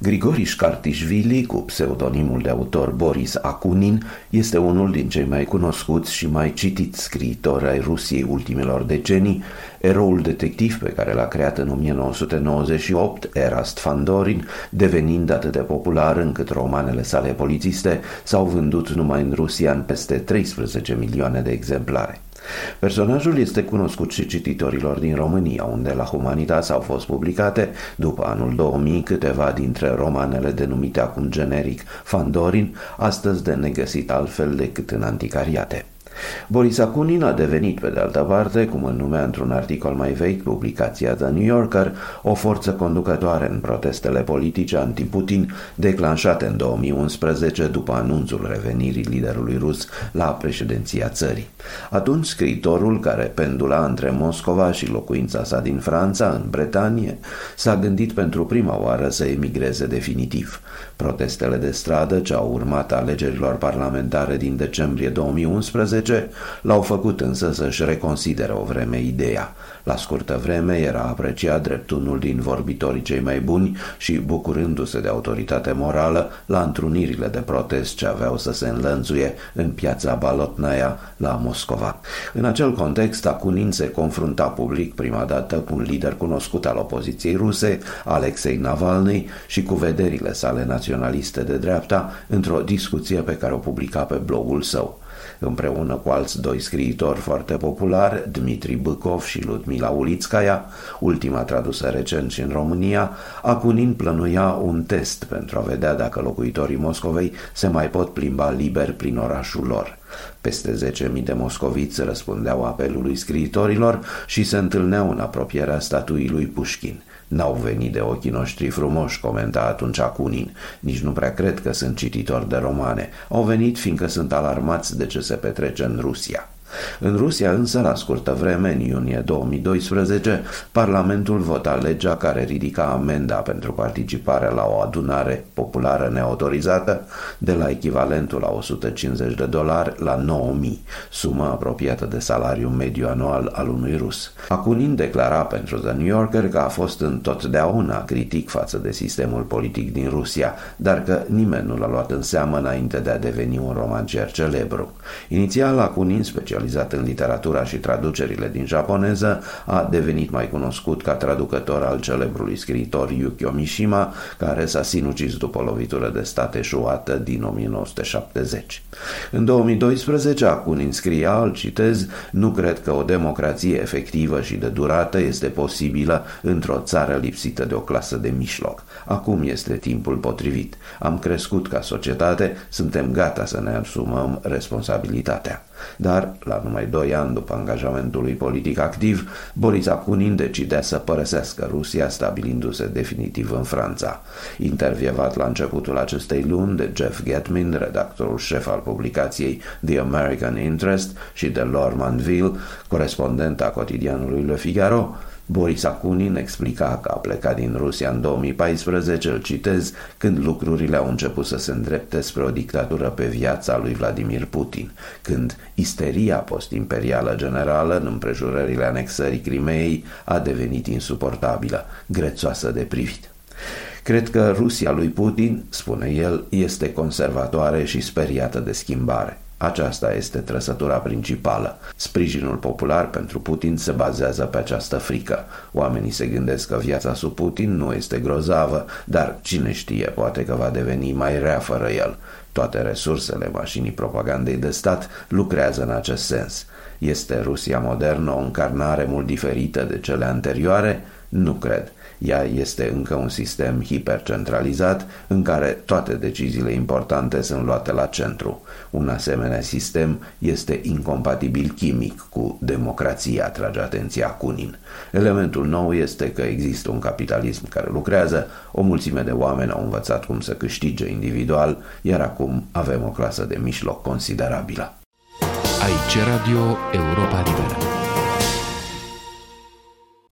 Grigori Șcartișvili, cu pseudonimul de autor Boris Akunin, este unul din cei mai cunoscuți și mai citiți scriitori ai Rusiei ultimelor decenii, eroul detectiv pe care l-a creat în 1998, Erast Fandorin, devenind atât de popular încât romanele sale polițiste s-au vândut numai în Rusia în peste 13 milioane de exemplare. Personajul este cunoscut și cititorilor din România, unde la Humanitas au fost publicate, după anul 2000, câteva dintre romanele denumite acum generic Fandorin, astăzi de negăsit altfel decât în anticariate. Boris Akunin a devenit, pe de altă parte, cum îl numea într-un articol mai vechi, publicația The New Yorker, o forță conducătoare în protestele politice anti-Putin declanșate în 2011 după anunțul revenirii liderului rus la președinția țării. Atunci, scriitorul, care pendula între Moscova și locuința sa din Franța, în Bretanie, s-a gândit pentru prima oară să emigreze definitiv. Protestele de stradă ce au urmat alegerilor parlamentare din decembrie 2011 politice l-au făcut însă să-și reconsidere o vreme ideea. La scurtă vreme era apreciat drept unul din vorbitorii cei mai buni și bucurându-se de autoritate morală la întrunirile de protest ce aveau să se înlănțuie în piața Balotnaia la Moscova. În acel context, Akunin se confrunta public prima dată cu un lider cunoscut al opoziției ruse, Alexei Navalny, și cu vederile sale naționaliste de dreapta într-o discuție pe care o publica pe blogul său împreună cu alți doi scriitori foarte populari, Dmitri Băcov și Ludmila Ulitskaya, ultima tradusă recent și în România, Akunin plănuia un test pentru a vedea dacă locuitorii Moscovei se mai pot plimba liber prin orașul lor. Peste 10.000 de moscoviți răspundeau apelului scriitorilor și se întâlneau în apropierea statuii lui Pușkin. N-au venit de ochii noștri frumoși, comenta atunci Acunin. Nici nu prea cred că sunt cititori de romane. Au venit fiindcă sunt alarmați de ce se petrece în Rusia. În Rusia însă, la scurtă vreme, în iunie 2012, Parlamentul vota legea care ridica amenda pentru participarea la o adunare populară neautorizată de la echivalentul la 150 de dolari la 9000, sumă apropiată de salariul mediu anual al unui rus. Akunin declara pentru The New Yorker că a fost întotdeauna critic față de sistemul politic din Rusia, dar că nimeni nu l-a luat în seamă înainte de a deveni un romancier celebru. Inițial, Akunin special specializat în literatura și traducerile din japoneză, a devenit mai cunoscut ca traducător al celebrului scriitor Yukio Mishima, care s-a sinucis după o lovitură de stat eșuată din 1970. În 2012, Akunin scria, îl citez, nu cred că o democrație efectivă și de durată este posibilă într-o țară lipsită de o clasă de mijloc. Acum este timpul potrivit. Am crescut ca societate, suntem gata să ne asumăm responsabilitatea. Dar, la numai doi ani după angajamentul lui politic activ, Boris Akunin decidea să părăsească Rusia, stabilindu-se definitiv în Franța. Intervievat la începutul acestei luni de Jeff Getmin, redactorul șef al publicației The American Interest, și de Laure Manville, corespondent a cotidianului Le Figaro, Boris Akunin explica că a plecat din Rusia în 2014, îl citez, când lucrurile au început să se îndrepte spre o dictatură pe viața lui Vladimir Putin, când isteria post-imperială generală în împrejurările anexării Crimeei a devenit insuportabilă, grețoasă de privit. Cred că Rusia lui Putin, spune el, este conservatoare și speriată de schimbare. Aceasta este trăsătura principală. Sprijinul popular pentru Putin se bazează pe această frică. Oamenii se gândesc că viața sub Putin nu este grozavă, dar cine știe, poate că va deveni mai rea fără el. Toate resursele mașinii propagandei de stat lucrează în acest sens. Este Rusia modernă o încarnare mult diferită de cele anterioare? Nu cred. Ea este încă un sistem hipercentralizat în care toate deciziile importante sunt luate la centru. Un asemenea sistem este incompatibil chimic cu democrația, atrage atenția Cunin. Elementul nou este că există un capitalism care lucrează, o mulțime de oameni au învățat cum să câștige individual, iar acum avem o clasă de mijloc considerabilă. Aici Radio Europa Liberă.